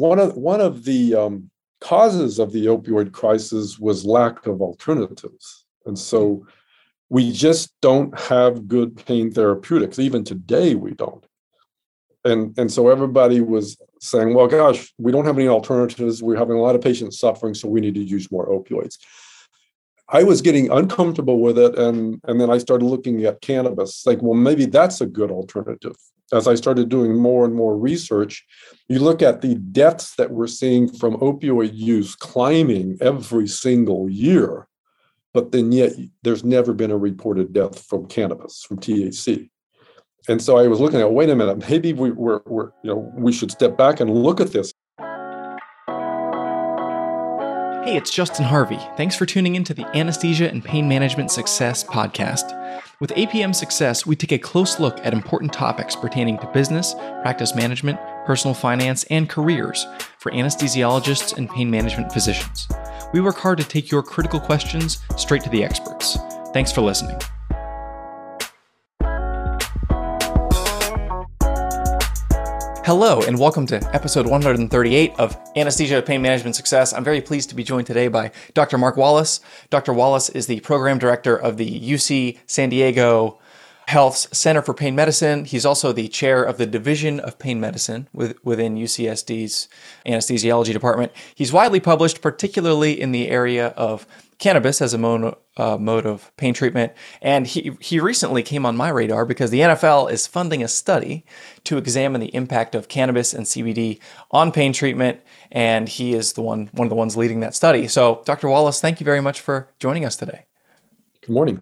one of one of the um, causes of the opioid crisis was lack of alternatives, and so we just don't have good pain therapeutics. Even today, we don't. And and so everybody was saying, "Well, gosh, we don't have any alternatives. We're having a lot of patients suffering, so we need to use more opioids." I was getting uncomfortable with it, and and then I started looking at cannabis, like, well, maybe that's a good alternative. As I started doing more and more research, you look at the deaths that we're seeing from opioid use climbing every single year, but then yet there's never been a reported death from cannabis from THC. And so I was looking at, wait a minute, maybe we, we're you know we should step back and look at this Hey, it's Justin Harvey. Thanks for tuning in to the Anesthesia and Pain Management Success podcast. With APM Success, we take a close look at important topics pertaining to business, practice management, personal finance, and careers for anesthesiologists and pain management physicians. We work hard to take your critical questions straight to the experts. Thanks for listening. Hello, and welcome to episode 138 of Anesthesia Pain Management Success. I'm very pleased to be joined today by Dr. Mark Wallace. Dr. Wallace is the program director of the UC San Diego Health's Center for Pain Medicine. He's also the chair of the Division of Pain Medicine within UCSD's anesthesiology department. He's widely published, particularly in the area of cannabis as a mode, uh, mode of pain treatment. And he, he recently came on my radar because the NFL is funding a study to examine the impact of cannabis and CBD on pain treatment. And he is the one, one of the ones leading that study. So, Dr. Wallace, thank you very much for joining us today. Good morning.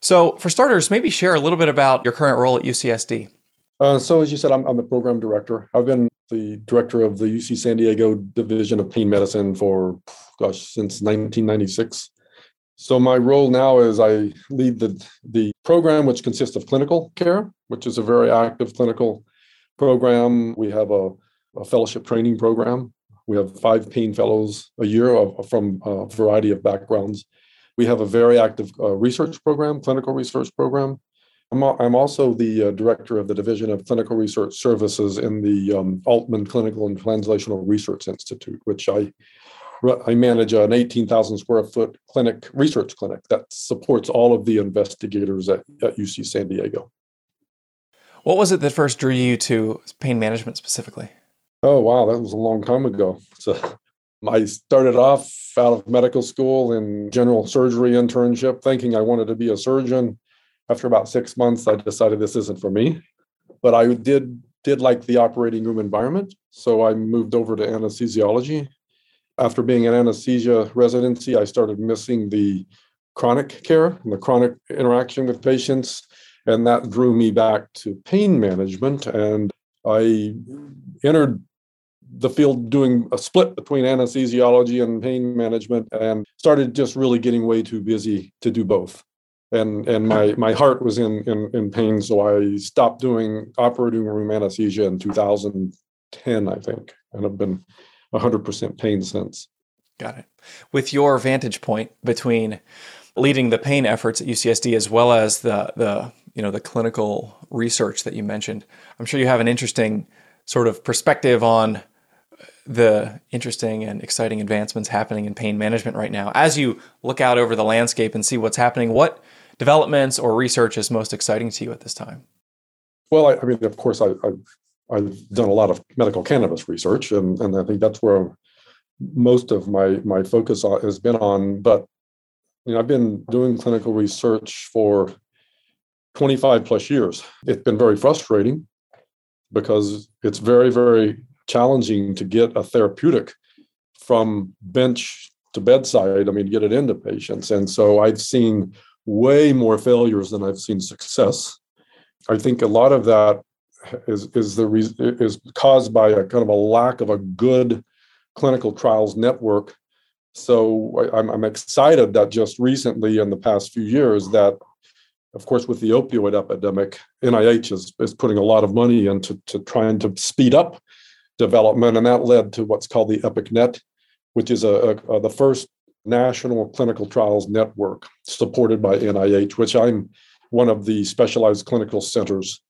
So, for starters, maybe share a little bit about your current role at UCSD. Uh, so, as you said, I'm, I'm the program director. I've been the director of the UC San Diego Division of Pain Medicine for, gosh, since 1996. So my role now is I lead the, the program, which consists of clinical care, which is a very active clinical program. We have a, a fellowship training program. We have five pain fellows a year of, from a variety of backgrounds. We have a very active uh, research program, clinical research program. I'm, I'm also the uh, director of the Division of Clinical Research Services in the um, Altman Clinical and Translational Research Institute, which I I manage an 18,000 square foot clinic, research clinic that supports all of the investigators at, at UC San Diego. What was it that first drew you to pain management specifically? Oh, wow, that was a long time ago. So I started off out of medical school in general surgery internship, thinking I wanted to be a surgeon after about six months, I decided this isn't for me. But I did did like the operating room environment, so I moved over to anesthesiology. After being in anesthesia residency, I started missing the chronic care and the chronic interaction with patients, and that drew me back to pain management. And I entered the field doing a split between anesthesiology and pain management and started just really getting way too busy to do both and and my my heart was in in, in pain so i stopped doing operating room anesthesia in 2010 i think and have been 100% pain since got it with your vantage point between leading the pain efforts at ucsd as well as the the you know the clinical research that you mentioned i'm sure you have an interesting sort of perspective on the interesting and exciting advancements happening in pain management right now. As you look out over the landscape and see what's happening, what developments or research is most exciting to you at this time? Well, I, I mean, of course, I, I've done a lot of medical cannabis research, and, and I think that's where most of my my focus uh, has been on. But you know, I've been doing clinical research for 25 plus years. It's been very frustrating because it's very, very challenging to get a therapeutic from bench to bedside. I mean, get it into patients. And so I've seen way more failures than I've seen success. I think a lot of that is is the is caused by a kind of a lack of a good clinical trials network. So I'm, I'm excited that just recently, in the past few years, that of course with the opioid epidemic, NIH is, is putting a lot of money into to trying to speed up development, and that led to what's called the EPPIC-Net, which is a, a, a the first National Clinical Trials Network supported by NIH, which I'm one of the specialized clinical centers.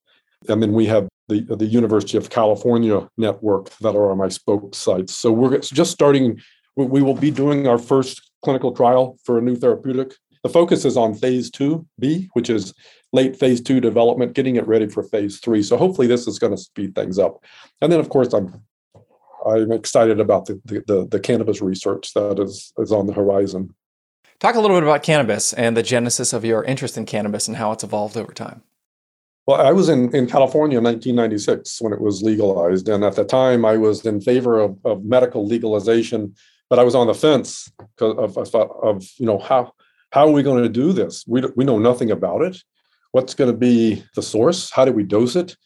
And then we have the the University of California network that are my spoke sites. So we're just starting. We will be doing our first clinical trial for a new therapeutic. The focus is on phase two B, which is late phase two development, getting it ready for phase three. So hopefully this is going to speed things up. And then of course I'm I'm excited about the the, the, the cannabis research that is is on the horizon. Talk a little bit about cannabis and the genesis of your interest in cannabis and how it's evolved over time. Well, I was in, in California in 1996 when it was legalized. And at the time, I was in favor of, of medical legalization, but I was on the fence because of, of, of, you know, how, how are we going to do this? We, we know nothing about it. What's going to be the source? How do we dose it?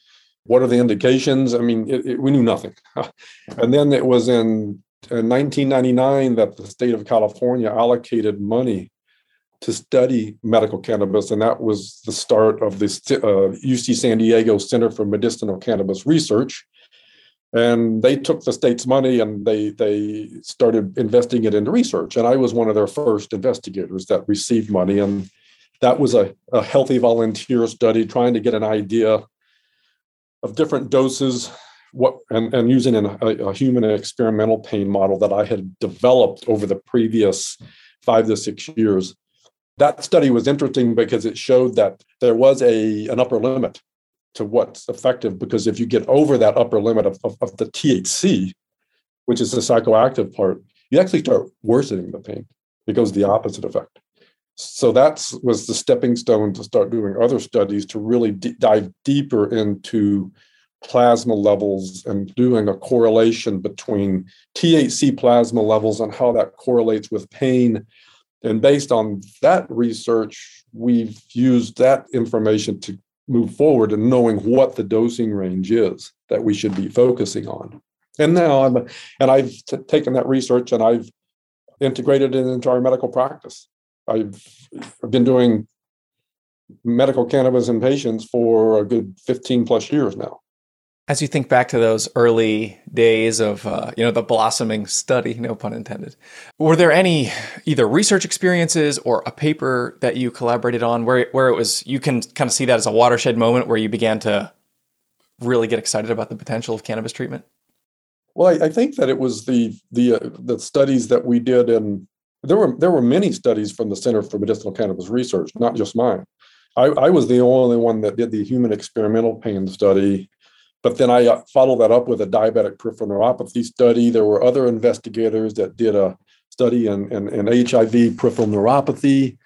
What are the indications? I mean, it, it, we knew nothing. and then it was in in 1999 that the state of California allocated money to study medical cannabis, and that was the start of this uh, UC San Diego Center for Medicinal Cannabis Research. And they took the state's money and they they started investing it into research. And I was one of their first investigators that received money. And that was a, a healthy volunteer study trying to get an idea of different doses what and, and using an, a, a, human experimental pain model that I had developed over the previous five to six years. That study was interesting because it showed that there was a an upper limit to what's effective. Because if you get over that upper limit of, of, of the THC, which is the psychoactive part, you actually start worsening the pain. It goes the opposite effect. So that was the stepping stone to start doing other studies to really d- dive deeper into plasma levels and doing a correlation between THC plasma levels and how that correlates with pain. And based on that research, we've used that information to move forward and knowing what the dosing range is that we should be focusing on. And now I'm, and I've t- taken that research and I've integrated it into our medical practice. I've, I've been doing medical cannabis in patients for a good 15 plus years now. As you think back to those early days of uh, you know the blossoming study no pun intended were there any either research experiences or a paper that you collaborated on where, where it was you can kind of see that as a watershed moment where you began to really get excited about the potential of cannabis treatment? Well i, I think that it was the the uh, the studies that we did and there were there were many studies from the center for medicinal cannabis research not just mine I, I was the only one that did the human experimental pain study but then I uh, followed that up with a diabetic peripheral neuropathy study. There were other investigators that did a study in, in, in HIV, peripheral neuropathy,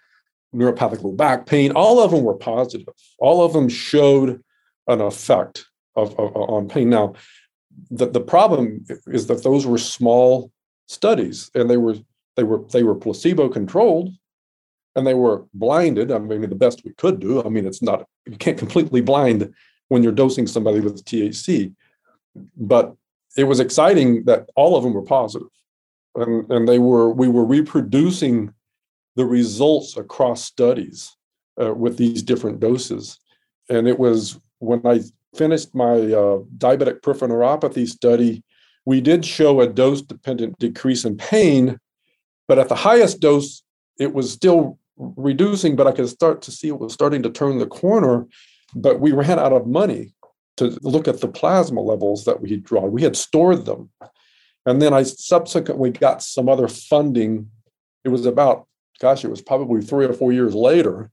neuropathic low back pain. All of them were positive. All of them showed an effect of, of on pain. Now, the, the problem is that those were small studies and they were they were they were placebo controlled and they were blinded. I mean, the best we could do. I mean, it's not you can't completely blind when you're dosing somebody with THC. But it was exciting that all of them were positive. And, and they were we were reproducing the results across studies uh, with these different doses. And it was when I finished my uh, diabetic peripheral neuropathy study, we did show a dose dependent decrease in pain, but at the highest dose, it was still reducing, but I could start to see it was starting to turn the corner but we ran out of money to look at the plasma levels that we had drawn. We had stored them. And then I subsequently got some other funding. It was about, gosh, it was probably three or four years later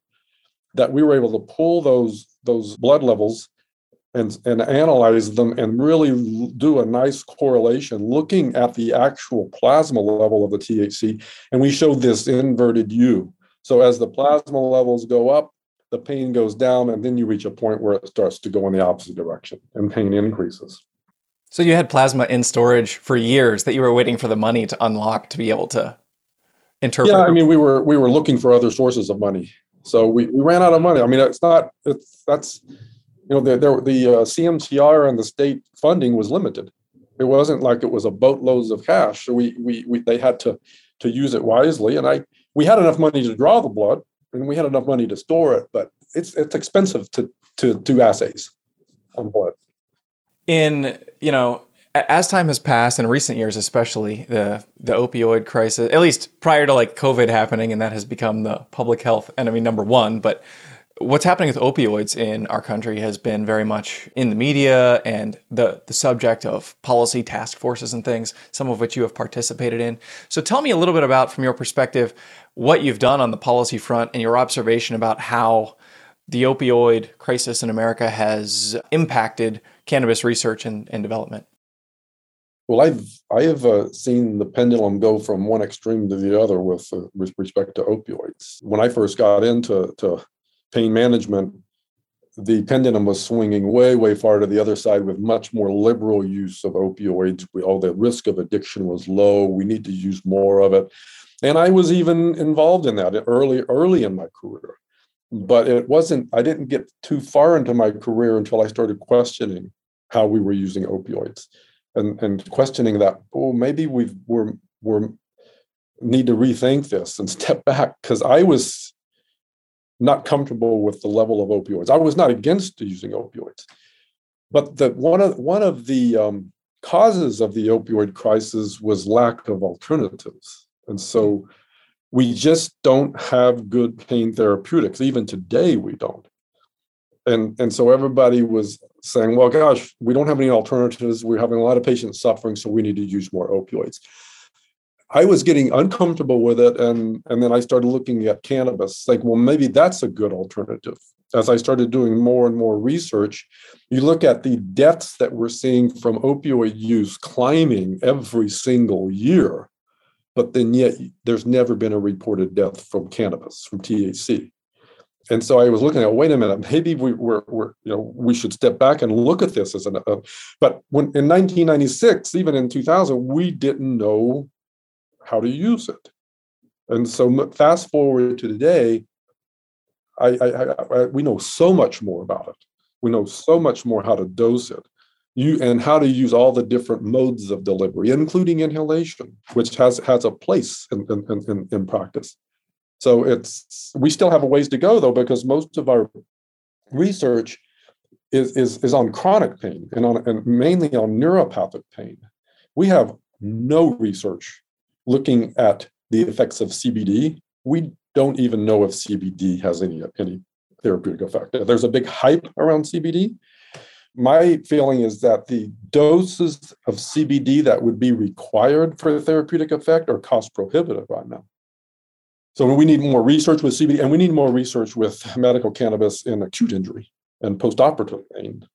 that we were able to pull those, those blood levels and, and analyze them and really do a nice correlation looking at the actual plasma level of the THC. And we showed this inverted U. So as the plasma levels go up, the pain goes down, and then you reach a point where it starts to go in the opposite direction and pain increases. So you had plasma in storage for years that you were waiting for the money to unlock to be able to interpret. Yeah, I mean, we were we were looking for other sources of money, so we, we ran out of money. I mean, it's not it's that's you know the the, the uh, CMCR and the state funding was limited. It wasn't like it was a boatloads of cash. So we we, we they had to to use it wisely, and I we had enough money to draw the blood, and we had enough money to store it, but it's it's expensive to to do assays on blood. In you know, as time has passed in recent years, especially the the opioid crisis, at least prior to like COVID happening, and that has become the public health enemy number one. But what's happening with opioids in our country has been very much in the media and the, the subject of policy task forces and things, some of which you have participated in. So tell me a little bit about, from your perspective, what you've done on the policy front and your observation about how the opioid crisis in America has impacted cannabis research and, and development. Well, I've I have uh, seen the pendulum go from one extreme to the other with, uh, with respect to opioids. When I first got into to pain management, the pendulum was swinging way, way far to the other side with much more liberal use of opioids. We, all the risk of addiction was low. We need to use more of it, and I was even involved in that early, early in my career. But it wasn't. I didn't get too far into my career until I started questioning how we were using opioids and and questioning that oh maybe we've, we're we're need to rethink this and step back because i was not comfortable with the level of opioids i was not against using opioids but the one of one of the um, causes of the opioid crisis was lack of alternatives and so we just don't have good pain therapeutics even today we don't and and so everybody was saying, well, gosh, we don't have any alternatives. We're having a lot of patients suffering, so we need to use more opioids. I was getting uncomfortable with it, and and then I started looking at cannabis. Like, well, maybe that's a good alternative. As I started doing more and more research, you look at the deaths that we're seeing from opioid use climbing every single year, but then yet there's never been a reported death from cannabis, from THC and so I was looking at, wait a minute, maybe we, we're, we're, you know, we should step back and look at this as an. Uh, but when in 1996, even in 2000, we didn't know how to use it, and so fast forward to today, I, I, I, we know so much more about it. We know so much more how to dose it, you and how to use all the different modes of delivery, including inhalation, which has has a place in in, in, in practice. So it's we still have a ways to go though, because most of our research is is, is on chronic pain and on and mainly on neuropathic pain. We have no research looking at the effects of CBD. We don't even know if CBD has any any therapeutic effect. There's a big hype around CBD. My feeling is that the doses of CBD that would be required for a therapeutic effect are cost prohibitive right now. So we need more research with CBD, and we need more research with medical cannabis in acute injury and postoperative pain.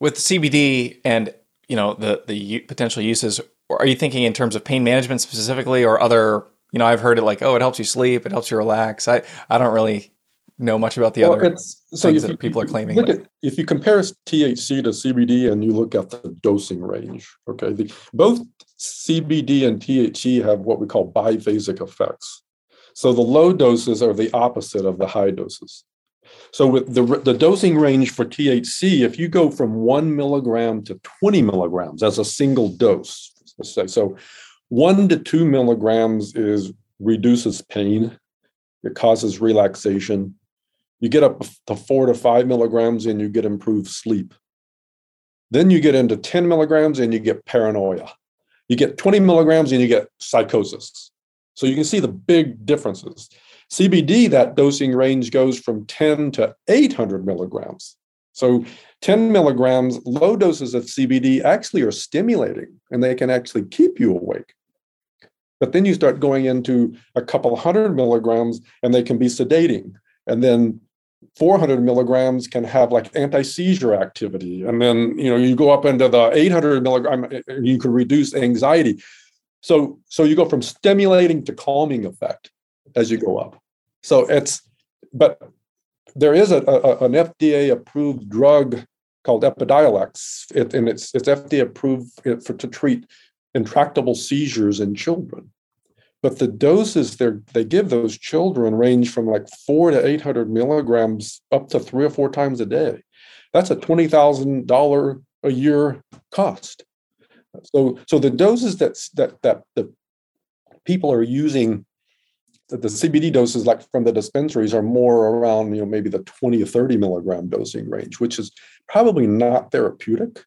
With CBD and you know the the potential uses, are you thinking in terms of pain management specifically, or other? You know, I've heard it like, oh, it helps you sleep, it helps you relax. I I don't really know much about the well, other so things that you, people are claiming. Look at, if you compare THC to CBD and you look at the dosing range, okay, the, both CBD and THC have what we call biphasic effects. So the low doses are the opposite of the high doses. So with the, the dosing range for THC, if you go from one milligram to 20 milligrams as a single dose, say, so one to two milligrams is reduces pain, it causes relaxation. You get up to four to five milligrams and you get improved sleep. Then you get into 10 milligrams and you get paranoia. You get 20 milligrams and you get psychosis. So you can see the big differences. CBD, that dosing range goes from 10 to 800 milligrams. So 10 milligrams, low doses of CBD actually are stimulating and they can actually keep you awake. But then you start going into a couple hundred milligrams and they can be sedating. And then 400 milligrams can have like anti-seizure activity. And then, you know, you go up into the 800 milligram, uh, uh, you can reduce anxiety. So so you go from stimulating to calming effect as you go up. So it's but there is a, a an FDA approved drug called Epidiolex, it, and it's it's FDA approved for to treat intractable seizures in children. But the doses they give those children range from like four to eight hundred milligrams up to three or four times a day. That's a twenty thousand dollar a year cost. So, so the doses that that that the people are using, the, CBD doses, like from the dispensaries, are more around you know maybe the twenty or thirty milligram dosing range, which is probably not therapeutic.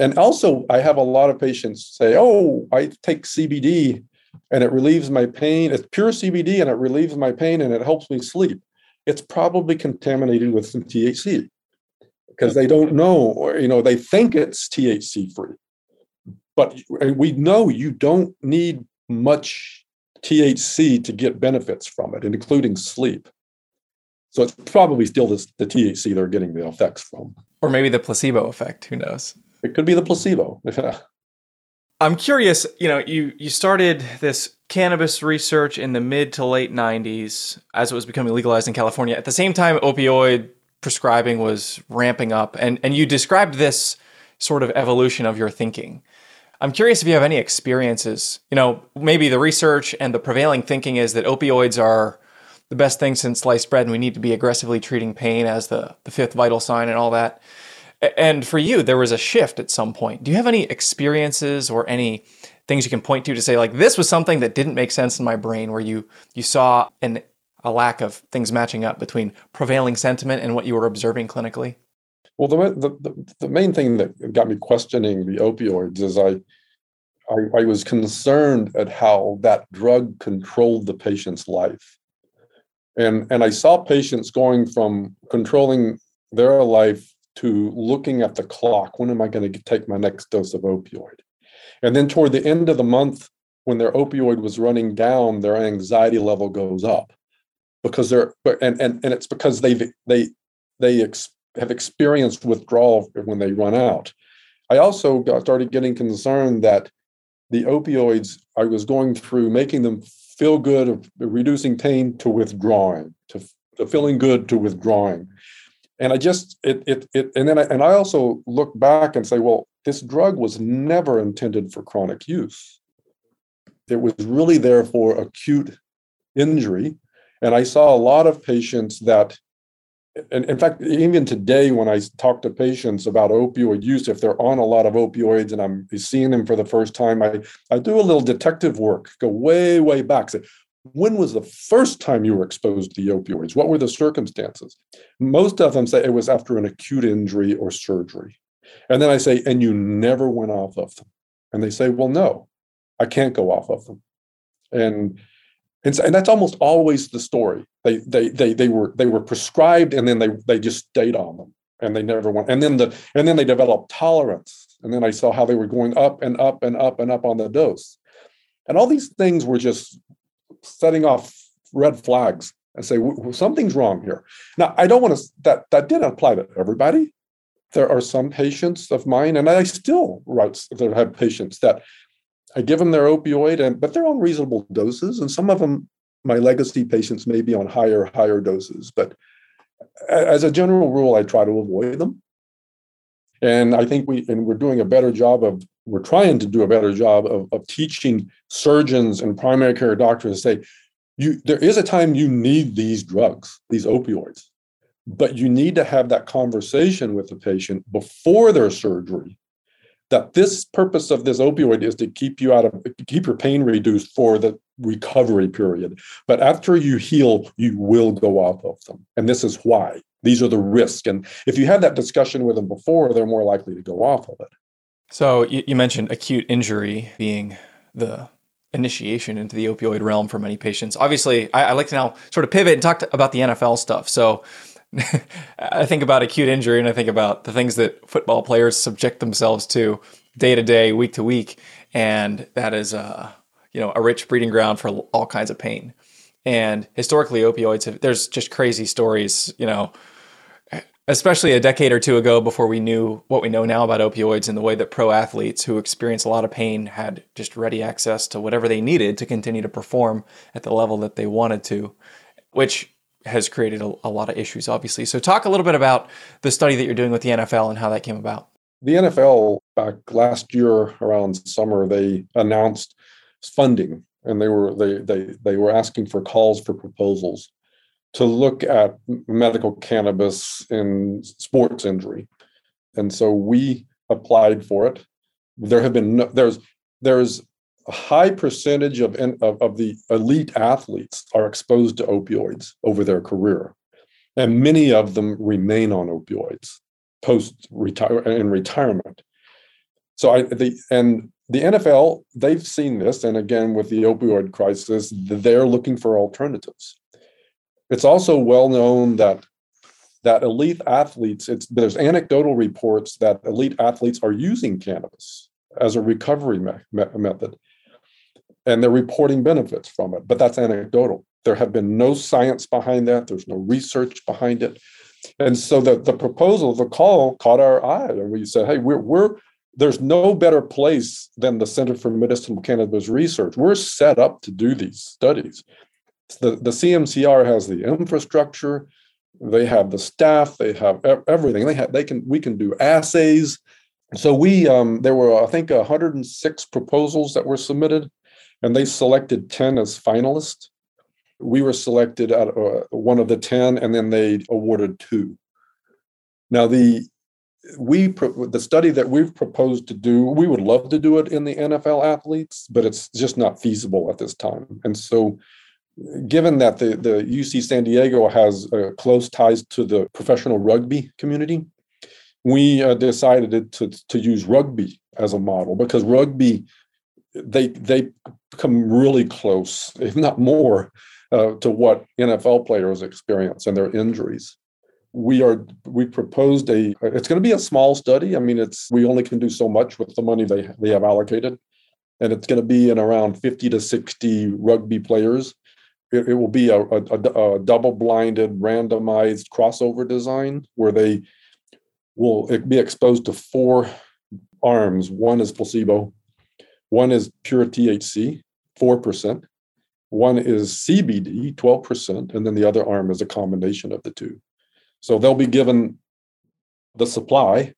And also, I have a lot of patients say, "Oh, I take CBD and it relieves my pain. It's pure CBD and it relieves my pain and it helps me sleep." it's probably contaminated with some THC because they don't know, or you know, they think it's THC free. But we know you don't need much THC to get benefits from it, including sleep. So it's probably still this, the THC they're getting the effects from. Or maybe the placebo effect. Who knows? It could be the placebo. I'm curious, you know, you you started this cannabis research in the mid to late 90s as it was becoming legalized in California. At the same time opioid prescribing was ramping up and and you described this sort of evolution of your thinking. I'm curious if you have any experiences, you know, maybe the research and the prevailing thinking is that opioids are the best thing since sliced bread and we need to be aggressively treating pain as the the fifth vital sign and all that. And for you, there was a shift at some point. Do you have any experiences or any things you can point to to say like this was something that didn't make sense in my brain where you you saw an a lack of things matching up between prevailing sentiment and what you were observing clinically? Well, the, the, the main thing that got me questioning the opioids is I, I, I was concerned at how that drug controlled the patient's life. And, and I saw patients going from controlling their life to looking at the clock. When am I going to take my next dose of opioid? And then toward the end of the month, when their opioid was running down, their anxiety level goes up because they're and and, and it's because they've they they ex, have experienced withdrawal when they run out. I also got started getting concerned that the opioids I was going through, making them feel good of reducing pain to withdrawing, to, to feeling good to withdrawing and I just it it it and then I, and I also look back and say, well, this drug was never intended for chronic use. It was really there for acute injury, and I saw a lot of patients that. And in fact, even today, when I talk to patients about opioid use, if they're on a lot of opioids and I'm seeing them for the first time, I, I do a little detective work, go way, way back. Say, when was the first time you were exposed to the opioids? What were the circumstances? Most of them say it was after an acute injury or surgery. And then I say, and you never went off of them. And they say, well, no, I can't go off of them. And and, so, and that's almost always the story. They they they they were they were prescribed and then they they just stayed on them and they never went. And then the and then they developed tolerance. And then I saw how they were going up and up and up and up on the dose. And all these things were just setting off red flags and say something's wrong here. Now, I don't want to that that didn't apply to everybody. There are some patients of mine, and I still write that have patients that I give them their opioid, and but they're on reasonable doses, and some of them, my legacy patients, may be on higher higher doses. But as a general rule, I try to avoid them. And I think we and we're doing a better job of we're trying to do a better job of, of teaching surgeons and primary care doctors to say, you there is a time you need these drugs, these opioids, but you need to have that conversation with the patient before their surgery that this purpose of this opioid is to keep you out of keep your pain reduced for the recovery period. But after you heal you will go off of them. And this is why. These are the risks and if you have that discussion with them before they're more likely to go off of it. So you, mentioned acute injury being the initiation into the opioid realm for many patients. Obviously, I, I like to now sort of pivot and talk to, about the NFL stuff. So I think about acute injury and I think about the things that football players subject themselves to day to day, week to week, and that is uh, you know a rich breeding ground for all kinds of pain. And historically, opioids have, there's just crazy stories, you know, especially a decade or two ago before we knew what we know now about opioids and the way that pro athletes who experience a lot of pain had just ready access to whatever they needed to continue to perform at the level that they wanted to, which has created a, a lot of issues, obviously. So, talk a little bit about the study that you're doing with the NFL and how that came about. The NFL, back last year around summer, they announced funding and they were they they they were asking for calls for proposals to look at medical cannabis in sports injury. And so we applied for it. There have been no, there's there's a high percentage of, of, of the elite athletes are exposed to opioids over their career. And many of them remain on opioids post retire in retirement. So I the and the NFL, they've seen this, and again with the opioid crisis, they're looking for alternatives it's also well known that that elite athletes, it's there's anecdotal reports that elite athletes are using cannabis as a recovery me- me- method, and they're reporting benefits from it. But that's anecdotal. There have been no science behind that. There's no research behind it, and so the the proposal, the call, caught our eye, and we said, "Hey, we're we're there's no better place than the Center for Medicinal Cannabis Research. We're set up to do these studies. The, the CMCR has the infrastructure, they have the staff, they have everything. They have they can we can do assays. So we um, there were I think 106 proposals that were submitted, and they selected 10 as finalists. We were selected at uh, one of the 10, and then they awarded two. Now the we the study that we've proposed to do we would love to do it in the nfl athletes but it's just not feasible at this time and so given that the, the uc san diego has uh, close ties to the professional rugby community we uh, decided to, to use rugby as a model because rugby they they come really close if not more uh, to what nfl players experience and their injuries. We are we proposed a it's going to be a small study. I mean it's we only can do so much with the money they they have allocated. And it's going to be in around 50 to 60 rugby players. It, it will be a, a, a double blinded randomized crossover design where they will be exposed to four arms. One is placebo one is pure thc 4% one is cbd 12% and then the other arm is a combination of the two so they'll be given the supply.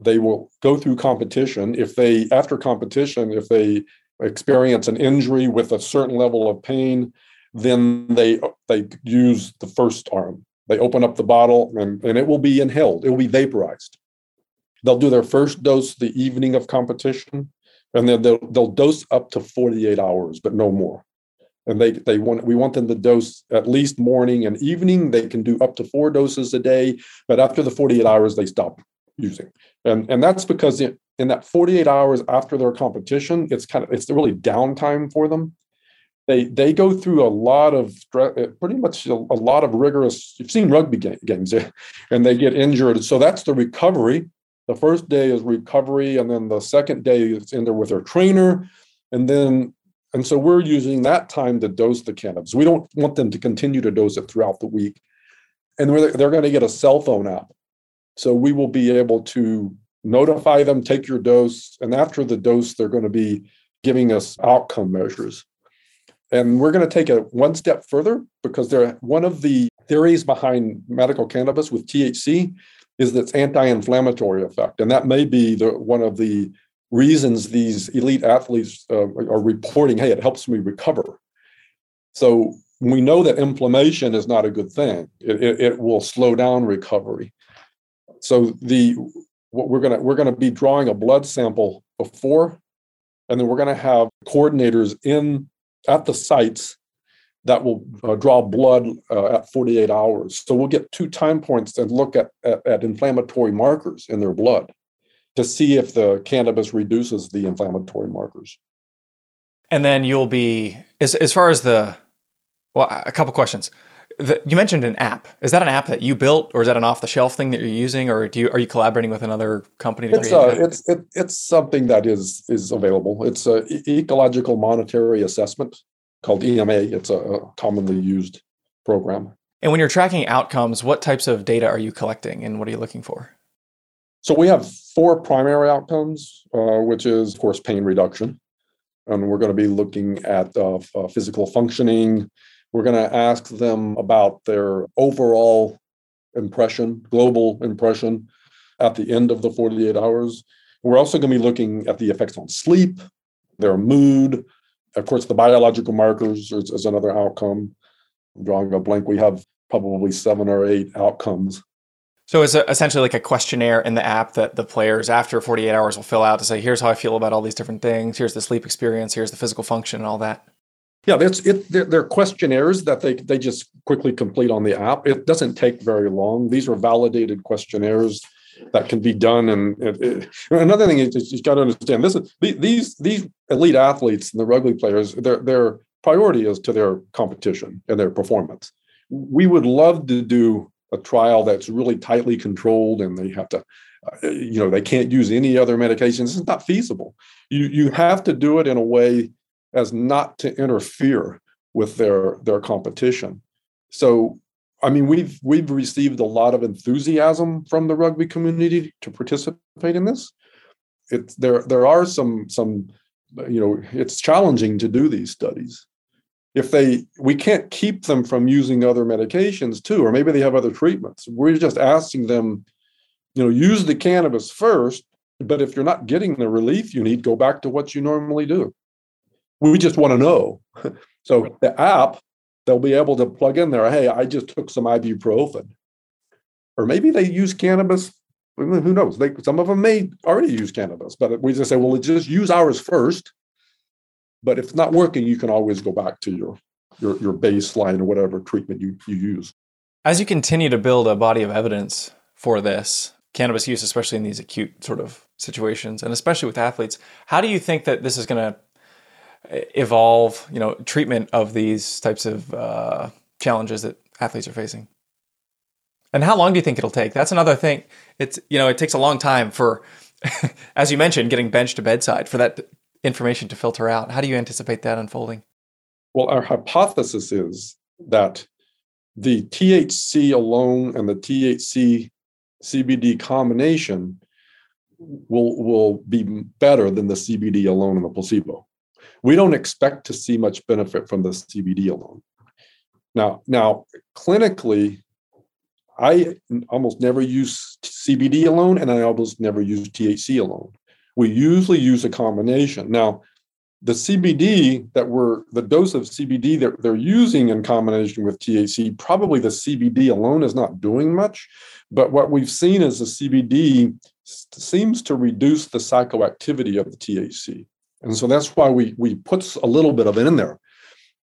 They will go through competition. If they, after competition, if they experience an injury with a certain level of pain, then they they use the first arm. They open up the bottle and, and it will be inhaled. It will be vaporized. They'll do their first dose the evening of competition, and then they'll, they'll dose up to 48 hours, but no more. And they they want we want them to dose at least morning and evening. They can do up to four doses a day but after the 48 hours they stop using. And and that's because in, in that 48 hours after their competition it's kind of it's really downtime for them. They they go through a lot of uh, pretty much a, a lot of rigorous you've seen rugby games and they get injured. So that's the recovery the first day is recovery and then the second day is in there with their trainer and then and so we're using that time to dose the cannabis. We don't want them to continue to dose it throughout the week. And they're, going to get a cell phone app. So we will be able to notify them, take your dose. And after the dose, they're going to be giving us outcome measures. And we're going to take it one step further because they're one of the theories behind medical cannabis with THC is its anti-inflammatory effect. And that may be the one of the reasons these elite athletes uh, are reporting, hey, it helps me recover. So we know that inflammation is not a good thing. It, it, it will slow down recovery. So the what we're gonna we're gonna be drawing a blood sample before, and then we're gonna have coordinators in at the sites that will uh, draw blood uh, at 48 hours. So we'll get two time points and look at, at, at inflammatory markers in their blood to see if the cannabis reduces the inflammatory markers. And then you'll be as as far as the well, a couple questions. The, you mentioned an app. Is that an app that you built, or is that an off the shelf thing that you're using, or do you are you collaborating with another company? it's uh, it's it, it's something that is is available. It's a ecological momentary assessment called EMA. It's a, commonly used program. And when you're tracking outcomes, what types of data are you collecting, and what are you looking for? So we have four primary outcomes, uh, which is, of course, pain reduction. And we're going to be looking at uh, uh, physical functioning. We're going to ask them about their overall impression, global impression at the end of the 48 hours. We're also going to be looking at the effects on sleep, their mood. Of course, the biological markers is, is another outcome. I'm drawing a blank. We have probably seven or eight outcomes so it's a, essentially like a questionnaire in the app that the players after 48 hours will fill out to say, here's how I feel about all these different things. Here's the sleep experience. Here's the physical function and all that. Yeah, that's it. They're, they're questionnaires that they, they just quickly complete on the app. It doesn't take very long. These are validated questionnaires that can be done. And it, it, another thing is you've got to understand this is these these elite athletes and the rugby players, their their priority is to their competition and their performance. we would love to do a trial that's really tightly controlled and they have to uh, you know they can't use any other medications it's not feasible you you have to do it in a way as not to interfere with their their competition so i mean we've we've received a lot of enthusiasm from the rugby community to participate in this. It's there there are some some you know it's challenging to do these studies. If they we can't keep them from using other medications too or maybe they have other treatments. We're just asking them you know use the cannabis first but if you're not getting the relief you need go back to what you normally do. We just want to know. So the app they'll be able to plug in there hey i just took some ibuprofen. Or maybe they use cannabis who knows? They, some of them may already use cannabis but we just say well just use ours first. But if it's not working, you can always go back to your your, your baseline or whatever treatment you, you use. As you continue to build a body of evidence for this cannabis use, especially in these acute sort of situations, and especially with athletes, how do you think that this is going to evolve? You know, treatment of these types of uh, challenges that athletes are facing. And how long do you think it'll take? That's another thing. It's you know, it takes a long time for, as you mentioned, getting bench to bedside for that information to filter out. How do you anticipate that unfolding? Well, our hypothesis is that the THC alone and the THC CBD combination will will be better than the CBD alone and the placebo. We don't expect to see much benefit from the CBD alone. Now, now clinically, I almost never use CBD alone, and I almost never use THC alone we usually use a combination. Now, the CBD that we're the dose of CBD that they're using in combination with THC, probably the CBD alone is not doing much. But what we've seen is the CBD seems to reduce the psychoactivity of the THC. And so that's why we we put a little bit of it in there.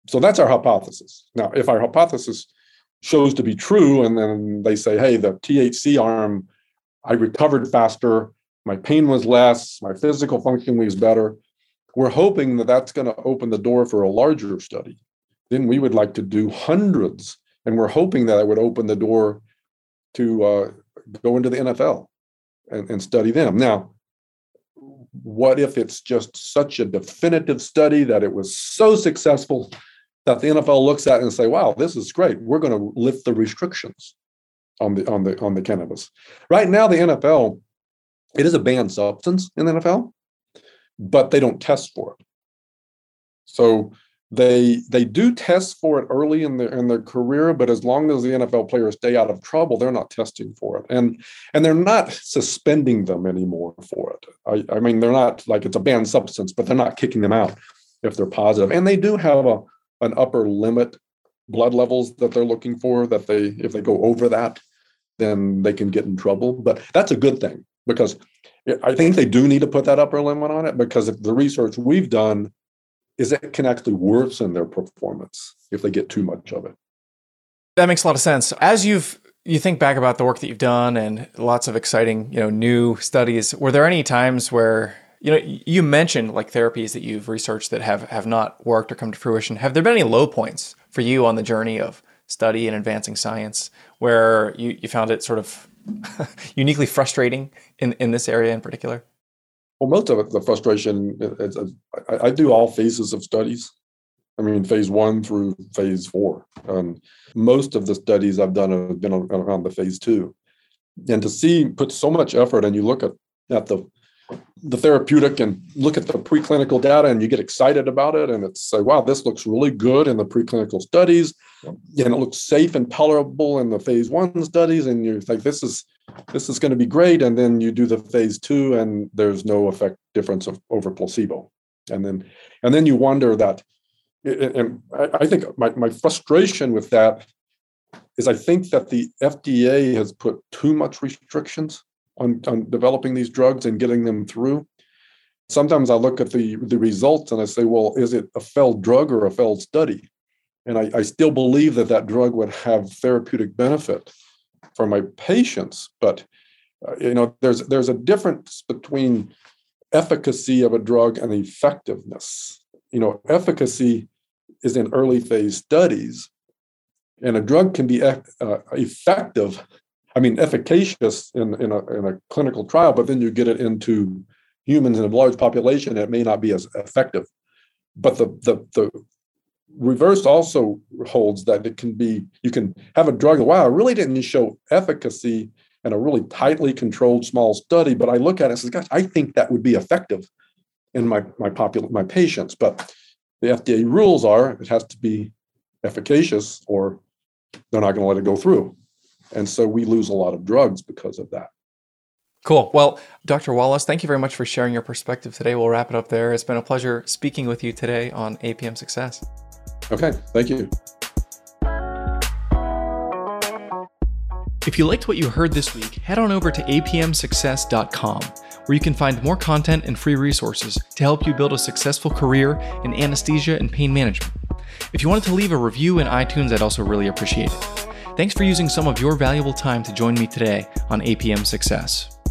So that's our hypothesis. Now, if our hypothesis shows to be true, and then they say, hey, the THC arm, I recovered faster, my pain was less, my physical function was better. We're hoping that that's going to open the door for a larger study. Then we would like to do hundreds, and we're hoping that it would open the door to uh, go into the NFL and, and study them. Now, what if it's just such a definitive study that it was so successful that the NFL looks at and say, "Wow, this is great. We're going to lift the restrictions on the on the on the cannabis." Right now, the NFL it is a banned substance in the NFL, but they don't test for it. So they they do test for it early in their in their career, but as long as the NFL players stay out of trouble, they're not testing for it, and and they're not suspending them anymore for it. I, I mean, they're not like it's a banned substance, but they're not kicking them out if they're positive. and they do have a an upper limit blood levels that they're looking for. That they if they go over that, then they can get in trouble. But that's a good thing because I think they do need to put that upper limit on it because if the research we've done is it can actually worsen their performance if they get too much of it. That makes a lot of sense. As you've you think back about the work that you've done and lots of exciting, you know, new studies, were there any times where you know you mentioned like therapies that you've researched that have have not worked or come to fruition. Have there been any low points for you on the journey of study and advancing science where you, you found it sort of uniquely frustrating in, in this area in particular? Well, most of it, the frustration, is, is, I, I, do all phases of studies. I mean, phase one through phase four. Um, most of the studies I've done have been around the phase two. And to see, put so much effort, and you look at, at the the therapeutic and look at the preclinical data and you get excited about it and it's like wow this looks really good in the preclinical studies and it looks safe and tolerable in the phase one studies and you're like this is this is going to be great and then you do the phase two and there's no effect difference of over placebo and then and then you wonder that and i think my, my frustration with that is i think that the fda has put too much restrictions on, on developing these drugs and getting them through. Sometimes I look at the, the results and I say, well, is it a failed drug or a failed study? And I, I still believe that that drug would have therapeutic benefit for my patients. But, uh, you know, there's, there's a difference between efficacy of a drug and effectiveness. You know, efficacy is in early phase studies. And a drug can be uh, effective, I mean, efficacious in, in, a, in a clinical trial, but then you get it into humans in a large population, it may not be as effective. But the, the, the reverse also holds that it can be, you can have a drug, wow, it really didn't show efficacy in a really tightly controlled small study, but I look at it and say, gosh, I think that would be effective in my my popul- my patients. But the FDA rules are it has to be efficacious or they're not going to let it go through. And so we lose a lot of drugs because of that. Cool. Well, Dr. Wallace, thank you very much for sharing your perspective today. We'll wrap it up there. It's been a pleasure speaking with you today on APM Success. Okay, thank you. If you liked what you heard this week, head on over to apmsuccess.com, where you can find more content and free resources to help you build a successful career in anesthesia and pain management. If you wanted to leave a review in iTunes, I'd also really appreciate it. Thanks for using some of your valuable time to join me today on APM Success.